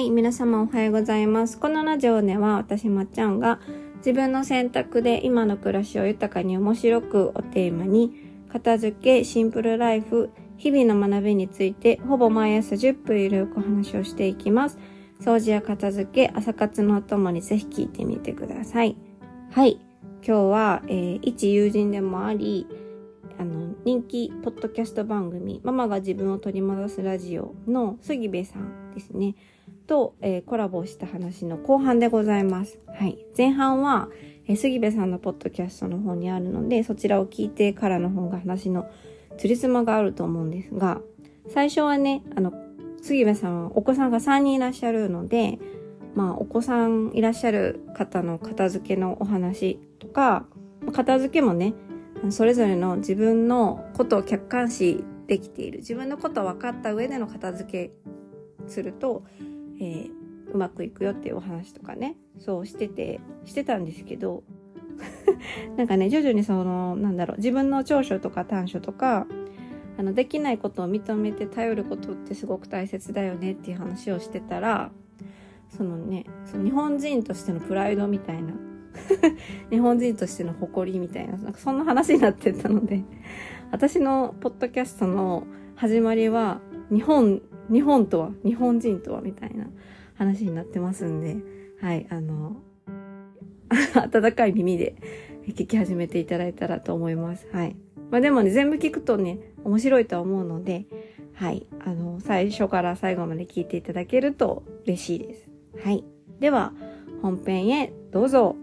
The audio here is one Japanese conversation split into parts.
はい、皆様おはようございます。このラジオでは私まっちゃんが自分の選択で今の暮らしを豊かに面白くをテーマに片付け、シンプルライフ、日々の学びについてほぼ毎朝10分ゆるくお話をしていきます。掃除や片付け、朝活のお供にぜひ聞いてみてください。はい、今日は、えー一友人でもあり、あの人気ポッドキャスト番組「ママが自分を取り戻すラジオ」の杉部さんですねと、えーコラボした話の後半でございます。はい、前半は、えー杉部さんのポッドキャストの方にあるのでそちらを聞いてからの方が話のつりつまがあると思うんですが最初はねあの杉部さんはお子さんが3人いらっしゃるのでまあお子さんいらっしゃる方の片付けのお話とか片付けもねそれぞれの自分のことを客観視できている自分のことを分かった上での片付けすると、えーうまくいくよっていうお話とかねそうしててしてたんですけど なんかね徐々にそのなんだろう自分の長所とか短所とかあのできないことを認めて頼ることってすごく大切だよねっていう話をしてたらそのねその日本人としてのプライドみたいな 日本人としての誇りみたいななんかそんな話になってたので私のポッドキャストの始まりは日本日本とは日本人とはみたいな話になってますんではいあの 温かい耳で聞き始めていただいたらと思います。はい。まあでもね全部聞くとね面白いとは思うのではい。あの最初から最後まで聞いていただけると嬉しいです。はい。では本編へどうぞ。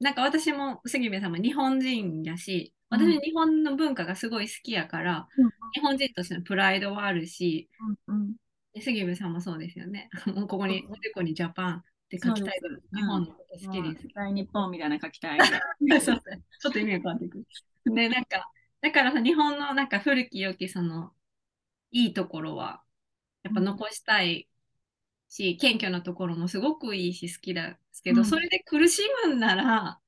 なんか私も杉部さんも日本人やし、私うん日本の文化がすごい好きやから、うん日本人としてのプライドはあるし、うんで杉部さんもそうですよね。もうここに、おでこにジャパンって書きたい日本のこと好きです。大日本みたいなの書きたい。ちょっと意味が変わってくる。で、なんか、だからさ、日本のなんか古き良きその、いいところは、やっぱ残したいし、謙虚なところもすごくいいし好きですけど、うんそれで苦しむんなら、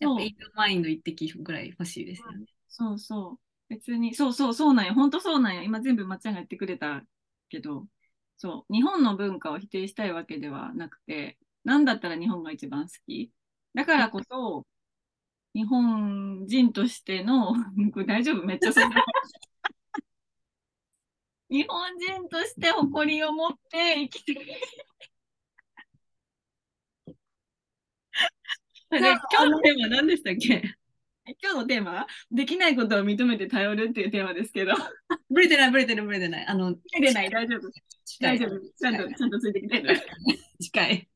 やっそうぱインドマインド一滴ぐらい欲しいですよね。そうそう。別に、そうそう、そうなんよ。本当そうなんよ。今全部まっちゃんが言ってくれたけど、そう、日本の文化を否定したいわけではなくて、なんだったら日本が一番好き。だからこそ、日本人としての、大丈夫？めっちゃそう。日本人として誇りを持って生きてる。で今日のテーマ何でしたっけ？今日のテーマ？は、できないことを認めて頼るっていうテーマですけど、ブレてない、ブレてない、ブレてない。あの、切れない、大丈夫？大丈夫？ちゃんと、ちゃんとついてきてる？近い。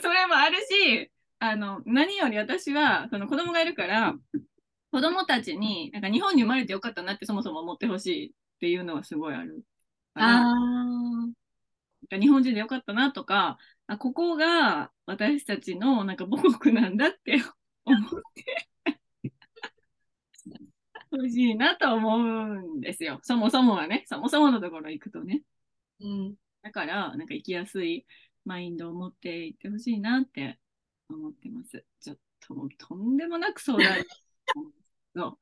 それもあるし、あの、何より私は、その子供がいるから、子供たちに、なんか日本に生まれてよかったなってそもそも思ってほしいっていうのはすごいあるから。あ日本人でよかったなとか、あここが私たちのなんか母国なんだって 思ってほしいなと思うんですよ。そもそもはね、そもそものところ行くとね。ーうん。だから、なんか生きやすいマインドを持っていってほしいなって思ってます。ちょっともうとんでもなく相談そう。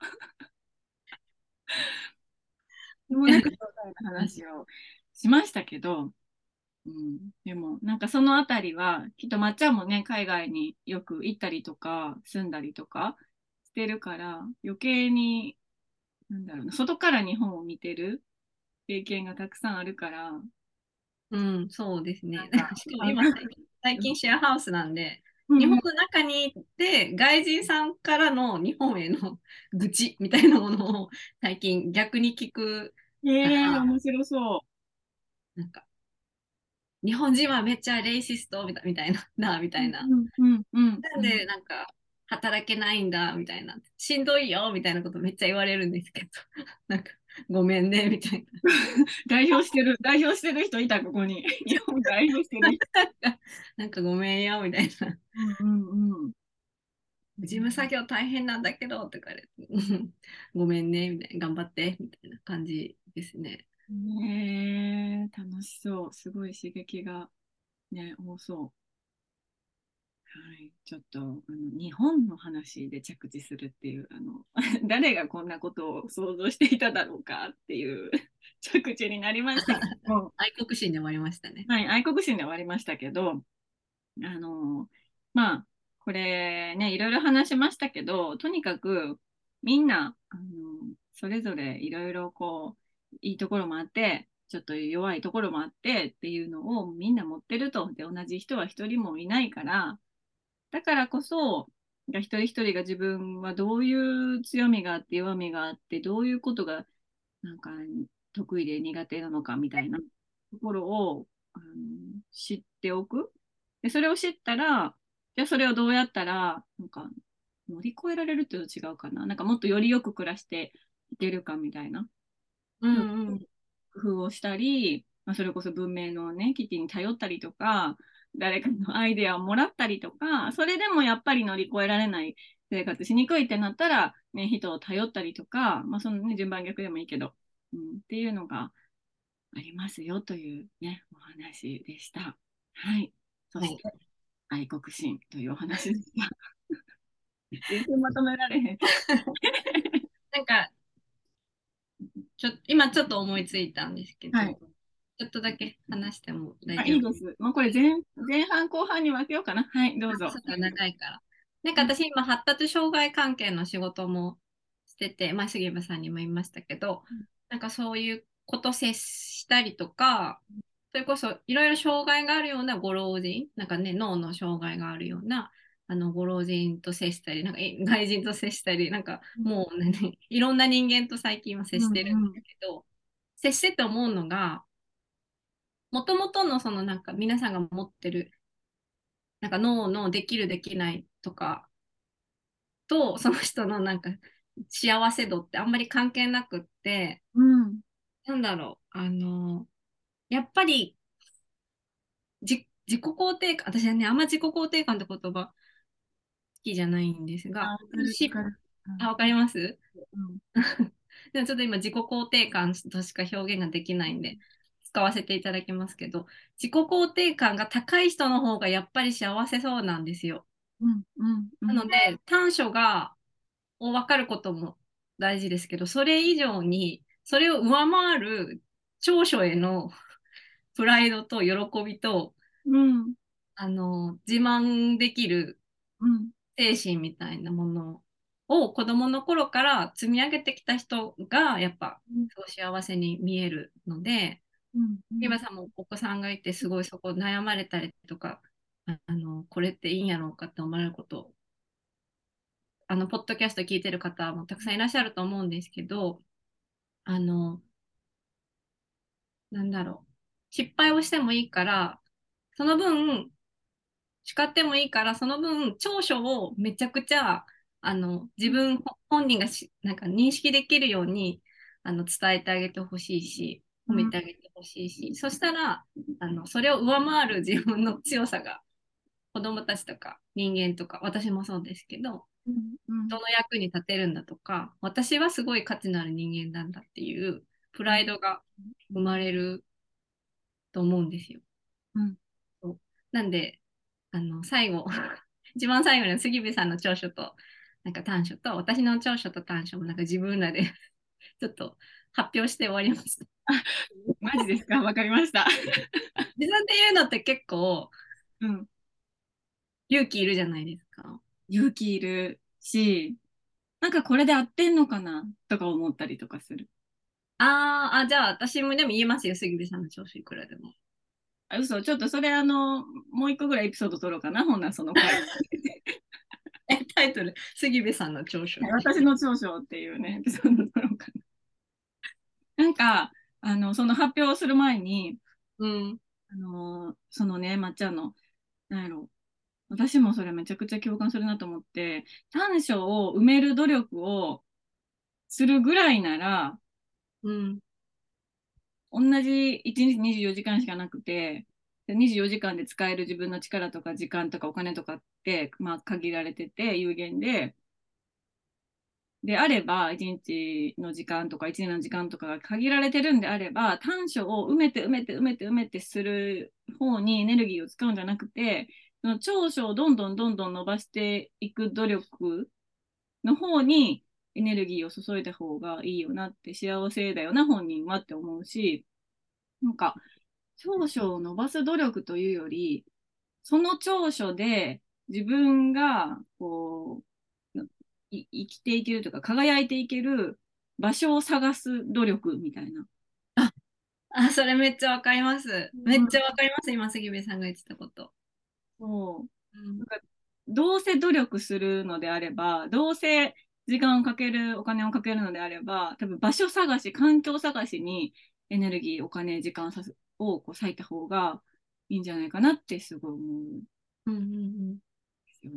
でもなく相談の話をしましたけど、うん、でもなんかそのあたりはきっとまっちゃんもね海外によく行ったりとか住んだりとかしてるから余計になんだろうな外から日本を見てる経験がたくさんあるから。うん、そうですね。しかも今、最近シェアハウスなんで、日本の中に行って、外人さんからの日本への愚痴みたいなものを最近逆に聞く、ええ面白そなんか、日本人はめっちゃレイシストみたいな、な、みう。たいな。うんうんうん。なんで、なんか、働けないんだ、みたいな。しんどいよ、みたいなことめっちゃ言われるんですけど、なんか、ごめんね、みたい 代表してる、代表してる人いた、ここに。日本 代表してる人。な。なんかごめんよ、みたいな。うんうんうん。事務作業大変なんだけど、とか言われて、う んごめんね、みたいな。頑張って、みたいな感じですね。ねえ楽しそう。すごい刺激がね、多そはい、ちょっとあの日本の話で着地するっていうあの 誰がこんなことを想像していただろうかっていう 着地になりましたけど愛国心で終わりましたね。はい、愛国心で終わりましたけどあのまあこれねいろいろ話しましたけどとにかくみんなあのそれぞれいろいろこういいところもあってちょっと弱いところもあってっていうのをみんな持ってるとで同じ人は一人もいないからだからこそ、一人一人が自分はどういう強みがあって弱みがあって、どういうことがなんか得意で苦手なのかみたいなところをあの知っておく。で、それを知ったら、じゃあそれをどうやったら、なんか乗り越えられるっていうと違うかな？なんかもっとよりよく暮らしていけるかみたいな。うんうん。工夫をしたり、まあ、それこそ文明のね、危機に頼ったりとか、誰かのアイデアをもらったりとか、それでもやっぱり乗り越えられない生活しにくいってなったら、ね、人を頼ったりとか、まあそのね、順番逆でもいいけど、うん、っていうのがありますよというね、お話でした。はい。そして、愛国心というお話でした。全然まとめられへん。なんか、ちょ今ちょっと思いついたんですけど、はいちょっとだけ話しても大あ丈夫？いいです。もうこれ前前半後半に分けようかな。はい、どうぞ。ちょっと長いから。なんか私今発達障害関係の仕事もしてて、まあ杉山さんにも言いましたけど、うんなんかそういうこと接したりとか、それこそいろいろ障害があるようなご老人、なんかね、脳の障害があるような、あのご老人と接したり、なんかえ外人と接したり、なんかもうね、いろんな人間と最近は接してるんですけど、接してて思うのが、もともとのそのなんか皆さんが持ってるなんか脳のできるできないとかとその人のなんか幸せ度ってあんまり関係なくってうん。なんだろうあのやっぱりじ自己肯定感私はねあんま自己肯定感って言葉好きじゃないんですがしあわかります？うん。でもちょっと今自己肯定感としか表現ができないんで使わせていただきますけど自己肯定感が高い人の方がやっぱり幸せそうなんですよ。うんうんうん。なので短所がを分かることも大事ですけどそれ以上にそれを上回る長所へのプライドと喜びとうん。あの自慢できるうん。精神みたいなものを子供の頃から積み上げてきた人がやっぱすごい幸せに見えるので、うん。今さんもお子さんがいてすごいそこ悩まれたりとかああのこれっていいんやろうかって思われることあのポッドキャスト聞いてる方もたくさんいらっしゃると思うんですけどあのなんだろう失敗をしてもいいからその分叱ってもいいからその分長所をめちゃくちゃあの自分本人がしなんか認識できるようにあの伝えてあげてほしいし褒めてあげてほしいし、そしたらあのそれを上回る 自分の強さが子供たちとか人間とか私もそうですけどうん人の役に立てるんだとか私はすごい価値のある人間なんだっていうプライドが生まれると思うんですよ。うんそうなんであの最後 一番最後に杉部さんの長所となんか短所と私の長所と短所もなんか自分らで ちょっと発表して終わりました。マジですか？わかりました。自分で言うのって結構うん。勇気いるじゃないですか。勇気いるし、なんかこれで合ってんのかな？とか思ったりとかする。あーあ、じゃあ私もでも言えますよ、杉部さんの長所いくらでも。あ、嘘、ちょっとそれあの、もう一個ぐらいエピソード撮ろうかな、ほんならその回。え、タイトル、杉部さんの長所。私の長所っていうね、エピソード撮ろうかな。なんか、あの、その発表をする前に、うん。あの、そのね、まっちゃんの、なんやろ、私もそれめちゃくちゃ共感するなと思って、短所を埋める努力をするぐらいなら、うん。同じ1日24時間しかなくて、で24時間で使える自分の力とか時間とかお金とかって、まあ、限られてて有限で、であれば、1日の時間とか1年の時間とかが限られてるんであれば、短所を埋めて埋めて埋めて埋めてする方にエネルギーを使うんじゃなくて、その長所をどんどんどんどん伸ばしていく努力の方にエネルギーを注いだ方がいいよなって幸せだよな本人はって思うしなんか長所を伸ばす努力というよりその長所で自分がこう生きていけるというか輝いていける場所を探す努力みたいな。あ、あそれめっちゃわかります。めっちゃわかります、今杉部さんが言ってたこと。そう。うん、なんかどうせ努力するのであれば、どうせ時間をかける、お金をかけるのであれば、多分場所探し、環境探しにエネルギー、お金、時間をこう割いた方がいいんじゃないかなってすごい思う。うんうんうん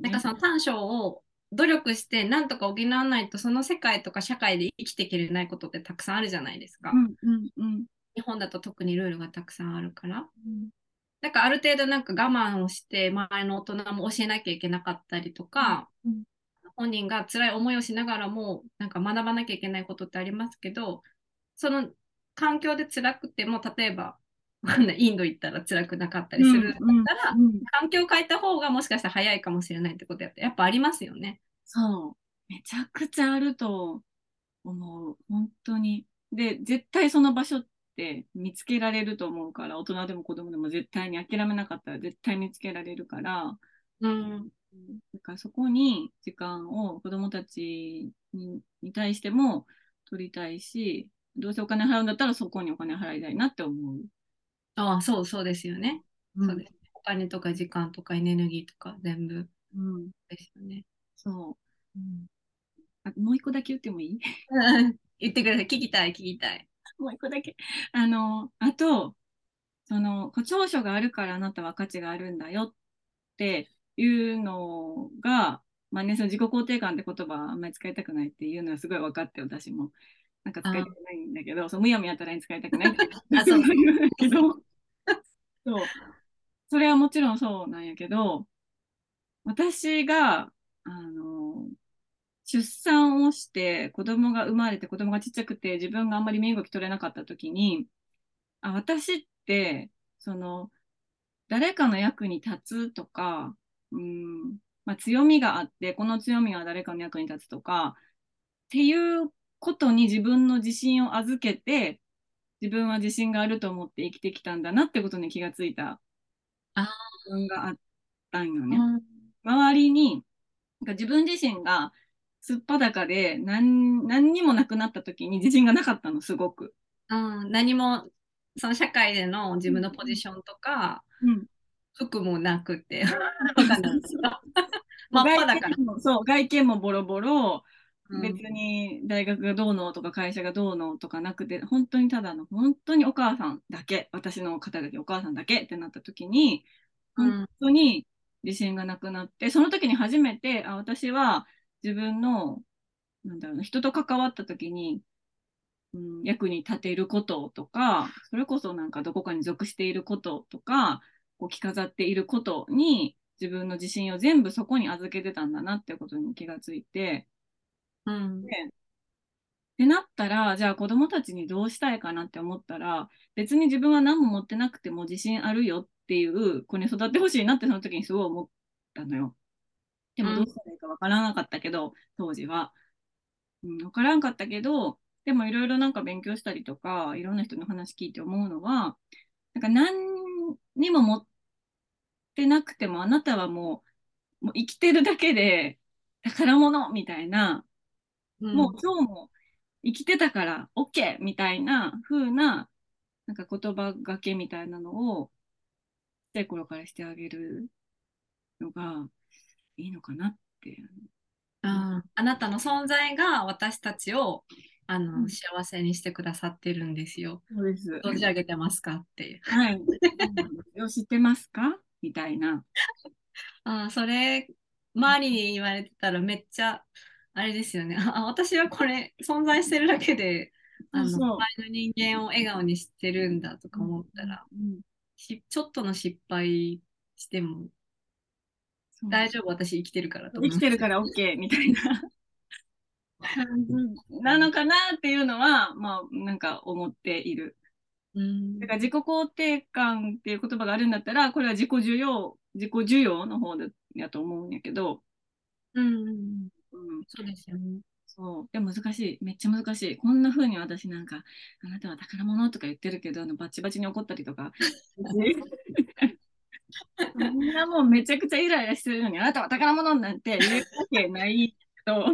なんかその短所を努力してなんとか補わないとその世界とか社会で生きていけれないことってたくさんあるじゃないですか。うんうんうん、日本だと特にルールがたくさんあるから。うん、だからある程度なんか我慢をして周りの大人も教えなきゃいけなかったりとか、うん、本人が辛い思いをしながらもなんか学ばなきゃいけないことってありますけどその環境で辛くても例えば インド行ったら辛くなかったりするんだったら、うんうん、環境を変えた方がもしかしたら早いかもしれないってことやってやっぱありますよね。そう。めちゃくちゃあると思う。本当に。で、絶対その場所って見つけられると思うから、大人でも子供でも絶対に諦めなかったら絶対見つけられるから、うん。だからそこに時間を子供たちにに対しても取りたいし、どうせお金払うんだったらそこにお金払いたいなって思う。ああ、そうそうですよね。うん、そうです。お金とか時間とかエネルギーとか全部ですよね。そう。うん、あもう一個だけ言ってもいい？言ってください。聞きたい、聞きたい。もう一個だけ。あの、あと、その、長所があるからあなたは価値があるんだよっていうのが、まあね、その自己肯定感って言葉あんまり使いたくないっていうのはすごい分かって、私も。なんか使いたくないんだけど、そうむやみやたらに使いたくないってあそうなんだけど、そう。それはもちろんそうなんやけど、私が、あの、出産をして子供が生まれて子供がちっちゃくて自分があんまり身動き取れなかった時に、あ、私って、その、誰かの役に立つとか、うん、まあ、強みがあって、この強みは誰かの役に立つとか、っていうことに自分の自信を預けて、自分は自信があると思って生きてきたんだなってことに気がついた自分があったんよね。周りに、なんか自分自身がすっぱだかで何何にもなくなった時に自信がなかったの、すごく。あ何も、その社会での自分のポジションとか、うん、服もなくて、わかんないです真っ裸。そう、外見もボロボロ、別に大学がどうのとか会社がどうのとかなくて、本当にただの、本当にお母さんだけ、私の肩書きお母さんだけってなった時に、本当に自信がなくなって、その時に初めて、あ、私は自分の、なんだろうな、人と関わった時に、うん、役に立てることとか、それこそなんかどこかに属していることとか、こう着飾っていることに自分の自信を全部そこに預けてたんだなってことに気がついて、うん。ってなったら、じゃあ子供たちにどうしたいかなって思ったら、別に自分は何も持ってなくても自信あるよっていう子に育ってほしいなってその時にすごい思ったのよ。でもどうしたらいいかわからなかったけど、うん、当時は。うん、わからんかったけど、でもいろいろなんか勉強したりとか、いろんな人の話聞いて思うのは、なんか何にも持ってなくても、あなたはもう、もう生きてるだけで 宝物みたいなもう今日も生きてたから OK みたいな風な、なんか言葉がけみたいなのを、ちっちゃい頃からしてあげるのがいいのかなって。ああなたの存在が私たちをあの、うん、幸せにしてくださってるんですよ。そうです。存じ上げてますかっていう。はい。よ知ってますか？みたいな。ああ、それ、周りに言われてたらめっちゃあれですよね。あ私はこれ存在してるだけで、あの、周りの人間を笑顔にしてるんだとか思ったら、うん、しちょっとの失敗しても、大丈夫、私生きてるからと生きてるから OK みたいななのかなっていうのは、まあ、なんか思っている。うん、だから自己肯定感っていう言葉があるんだったら、これは自己需要自己需要の方でやと思うんやけど、うん。うん、そうですよね。そう。でも難しい。めっちゃ難しい。こんな風に私なんか、あなたは宝物とか言ってるけど、あのバチバチに怒ったりとか。みんなもうめちゃくちゃイライラしてるのに、あなたは宝物なんて言うわけないと。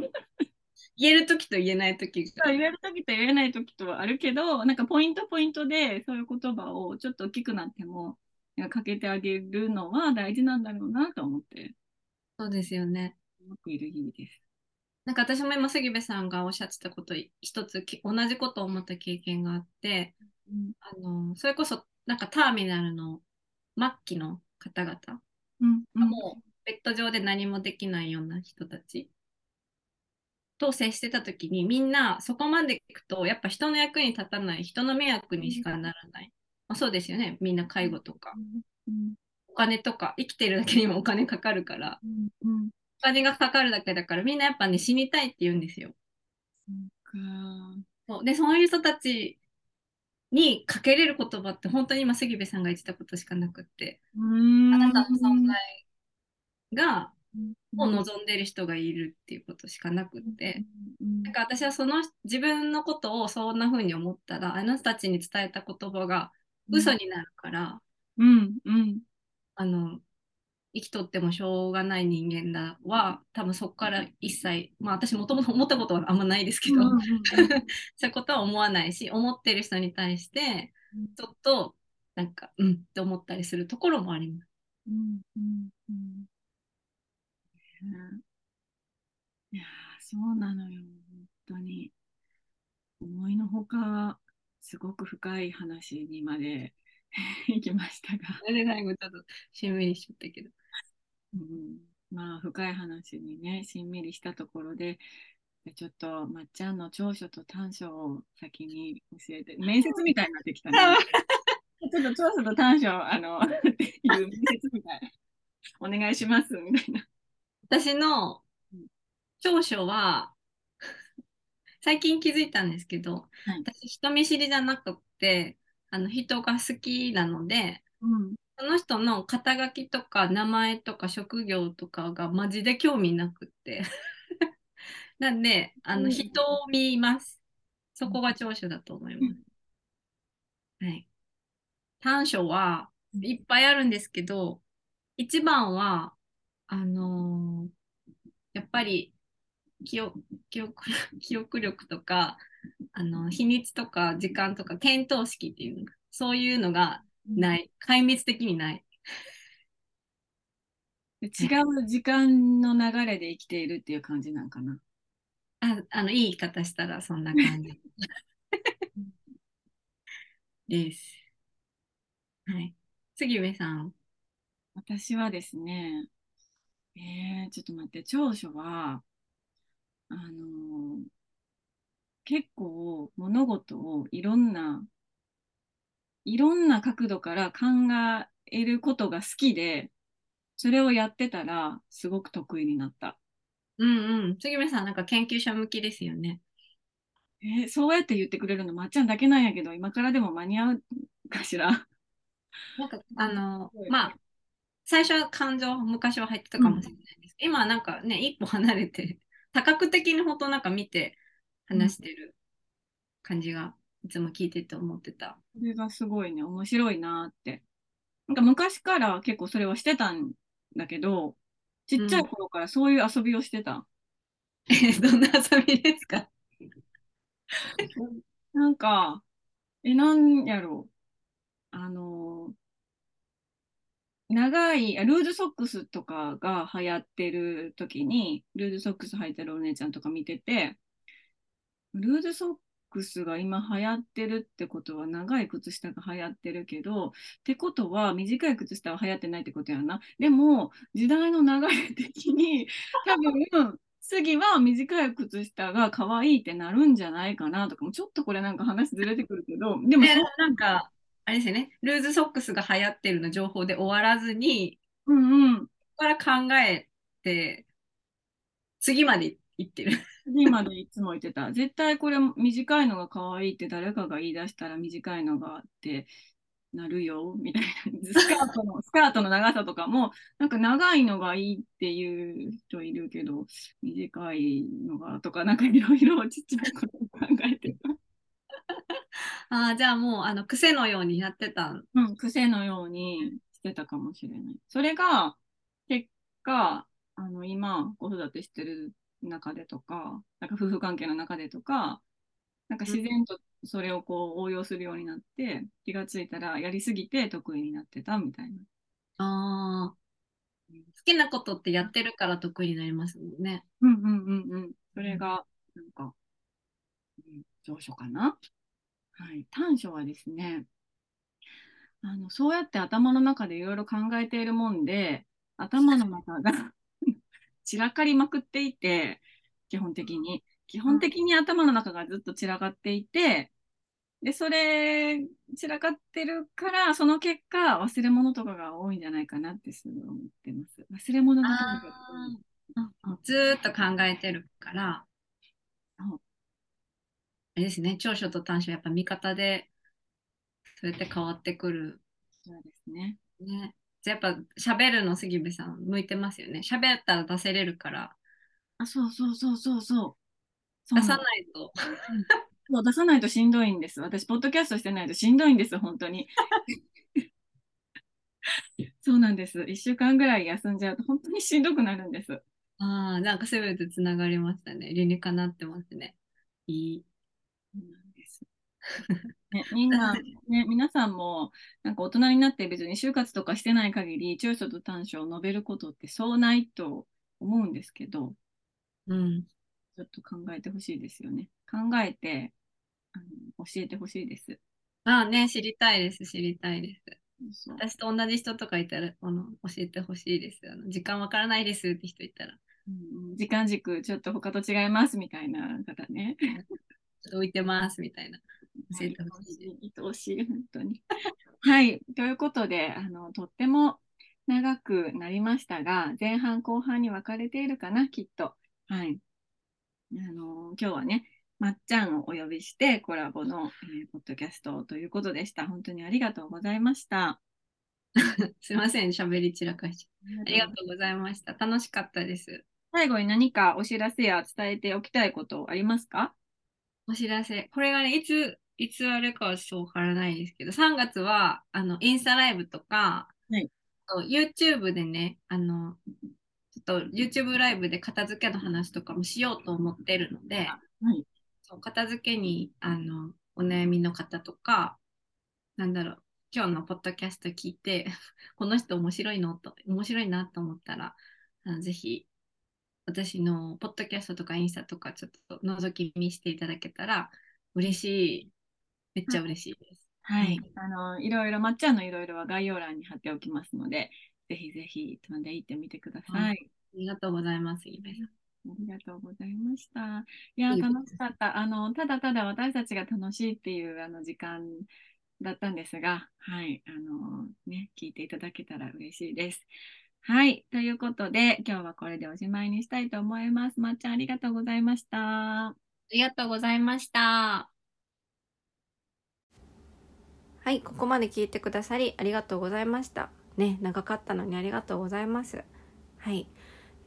言えるときと言えないときが。言えるときと言えないときとはあるけど、なんかポイントポイントでそういう言葉をちょっと大きくなってもかけてあげるのは大事なんだろうなと思って、そうですよね。よくいる日々です。なんか私も今杉部さんがおっしゃってたこと一つき同じことを思った経験があって、うんあのそれこそなんかターミナルの末期の方々、うんうんもうベッド上で何もできないような人たちと接してた時にみんなそこまでいくとやっぱ人の役に立たない人の迷惑にしかならない、まあ、そうですよね。みんな介護とか。うんお金とか生きてるだけにもお金かかるから。うんうん。お金がかかるだけだからみんなやっぱね死にたいって言うんですよ。か。そう。でそういう人たちにかけれる言葉って本当に今杉部さんが言ってたことしかなくって。あなたの存在がをうん。望んでる人がいるっていうことしかなくって、うんなんか私はその自分のことをそんな風に思ったらあの人たちに伝えた言葉が嘘になるから、うんうん。あの生きとってもしょうがない人間だは多分そこから一切まあ私もともと 思ったことはあんまないですけど、うんうん そういうことは思わないし思ってる人に対してちょっとなんかうんって思ったりするところもあります。うんうんいやーそうなのよ本当に思いのほかすごく深い話にまで 行きましたが、それで最後ちょっとしんみりしちゃったけど。うん、まあ深い話にねしんみりしたところでちょっとまっちゃんの長所と短所を先に教えて面接みたいになってきたね。ちょっと長所と短所あのっていう面接みたいお願いしますみたいな。私のうん長所は、最近気づいたんですけど、はい私人見知りじゃなくって、あの人が好きなので、うんその人の肩書きとか名前とか職業とかがマジで興味なくって。なんで、あのうん人を見ます。そこが長所だと思います。はい。短所はいっぱいあるんですけど、一番は、あのーやっぱり記憶 記憶力とか、あの日にちとか時間とか見当識っていうそういうのがない。壊滅的にない。違う時間の流れで生きているっていう感じなんかな。ああの、いい言い方したらそんな感じ です。はい。杉上さん。私はですね、えー、ちょっと待って、長所は、あのー結構物事をいろんな、いろんな角度から考えることが好きで、それをやってたらすごく得意になった。うんうん。杉上さんなんか研究者向きですよね。えーそうやって言ってくれるのまっちゃんだけなんやけど、今からでも間に合うかしら？なんか、あのうん、まあ、最初は感情、昔は入ってたかもしれないですけど、今はなんかね、一歩離れて、多角的に本当なんか見て話してる感じが、いつも聞いてて思ってた。それがすごいね、面白いなって。なんか昔から結構それはしてたんだけど、ちっちゃい頃からそういう遊びをしてた。え、どんな遊びですか？なんか、え、なんやろう。あの、長い、あルーズソックスとかが流行ってる時に、ルーズソックス履いてるお姉ちゃんとか見てて、ルーズソックスが今流行ってるってことは長い靴下が流行ってるけど、ってことは短い靴下は流行ってないってことやな。でも、時代の流れ的に、多分、次は短い靴下が可愛いってなるんじゃないかなとかも、ちょっとこれなんか話ずれてくるけど、でもなんか、あれですよね、ルーズソックスが流行ってるの情報で終わらずに、うんうん。ここから考えて、次まで行ってる。次までいつも言ってた。絶対これ短いのが可愛いって誰かが言い出したら短いのがあって、なるよ、みたいな。スカートの、スカートの長さとかも、なんか長いのがいいっていう人いるけど、短いのがとか、なんかいろいろちっちゃいことを考えてた。ああ、じゃあもう、あの、癖のようにやってたん。うん、癖のようにしてたかもしれない。それが、結果、あの、今、子育てしてる中でとか、なんか夫婦関係の中でとか、なんか自然とそれをこう応用するようになって、気がついたらやりすぎて得意になってたみたいな。ああ。好きなことってやってるから得意になりますもんね。うんうんうんうん。それが、なんか、うん、長所かな？はい。短所はですね、あの、そうやって頭の中でいろいろ考えているもんで、頭の中が 散らかりまくっていて、基本的に。基本的に頭の中がずっと散らかっていて、で、それ、散らかってるから、その結果、忘れ物とかが多いんじゃないかなってすごい思ってます。忘れ物がずーっと考えてるから、あれですね、長所と短所やっぱ見方で、そうやって変わってくる。そうですね。ね。じゃあやっぱ喋るの杉部さん向いてますよね。喋ったら出せれるから、あ、そうそうそうそうそう。出さないと。そう出さないとしんどいんです。私、ポッドキャストしてないとしんどいんです、本当に。そうなんです。一週間ぐらい休んじゃうと本当にしんどくなるんです。ああ、なんか全てつながりましたね。理にかなってますね。いい。ね、みんな、ね、皆さんも、なんか大人になって別に就活とかしてない限り、長所と短所を述べることってそうないと思うんですけど、うん。ちょっと考えてほしいですよね。考えて、あの教えてほしいです。ああね、知りたいです、知りたいです。私と同じ人とかいたら、あの、教えてほしいです。あの、時間わからないですって人いたら、うん時間軸ちょっと他と違いますみたいな方ね。ちょっと浮いてますみたいな。教えはいてほしい。愛おしい、本当に。はい。ということで、あの、とっても長くなりましたが、前半後半に分かれているかな、きっと。はい。あの、今日はね、まっちゃんをお呼びしてコラボの、えーポッドキャストということでした。本当にありがとうございました。すいません、喋り散らかし。ありがとうございました。楽しかったです。最後に何かお知らせや伝えておきたいことありますか？お知らせ。これがね、いつ、いつあれかはちょっとわからないですけど、3月は、あの、インスタライブとか、はい YouTube でね、あの、ちょっと YouTube ライブで片付けの話とかもしようと思ってるので、はい。そう片付けにあのお悩みの方とか、なんだろう、今日のポッドキャスト聞いて、この人面白いのと、面白いなと思ったら、あのぜひ、私のポッドキャストとかインスタとかちょっと覗き見していただけたら嬉しい。めっちゃ嬉しいです。はいうん。あの、いろいろ、まっちゃんのいろいろは概要欄に貼っておきますので、ぜひぜひ飛んでいってみてください。はありがとうございます、ゆめさん。ありがとうございました。いや、いい楽しかった。あの、ただただ私たちが楽しいっていうあの時間だったんですが、はい、あの、ね、聞いていただけたら嬉しいです。はい、ということで、今日はこれでおしまいにしたいと思います。まっちゃん、ありがとうございました。ありがとうございました。はい、ここまで聞いてくださりありがとうございました。ね、長かったのにありがとうございます。はい。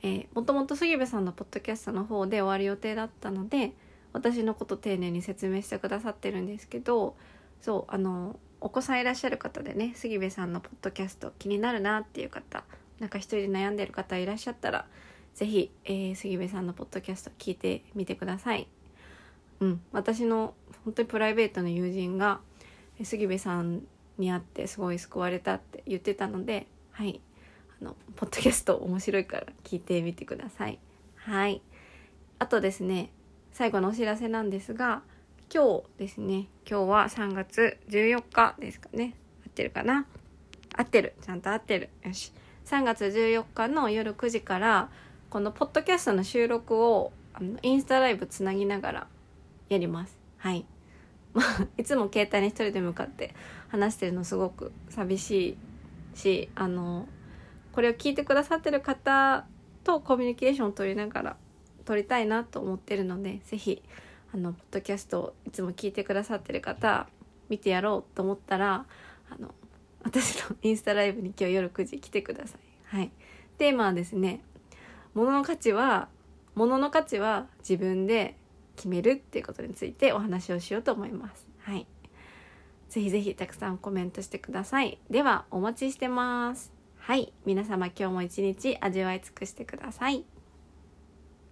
えーもともと杉部さんのポッドキャストの方で終わる予定だったので、私のこと丁寧に説明してくださってるんですけど、そう、あの、お子さんいらっしゃる方でね、杉部さんのポッドキャスト気になるなっていう方、なんか一人で悩んでる方いらっしゃったら、ぜひ、えー杉部さんのポッドキャスト聞いてみてください。うん、私の本当にプライベートの友人が、杉部さんに会ってすごい救われたって言ってたのではい。あのポッドキャスト面白いから聞いてみてください。はい。あとですね最後のお知らせなんですが今日ですね今日は3月14日ですかね。合ってるかな？合ってる。ちゃんと合ってる。よし。3月14日の夜9時からこのポッドキャストの収録をあのインスタライブつなぎながらやります。はい。いつも携帯に一人で向かって話してるのすごく寂しいしあのこれを聞いてくださってる方とコミュニケーションを取りながら撮りたいなと思ってるのでぜひあのポッドキャストをいつも聞いてくださってる方見てやろうと思ったらあの私のインスタライブに今日夜9時来てください。はい。テーマはですね物の価値は物の価値は自分で決めるっていうことについてお話をしようと思います。はい。ぜひぜひたくさんコメントしてください。ではお待ちしてます。はい。皆様今日も一日味わい尽くしてください。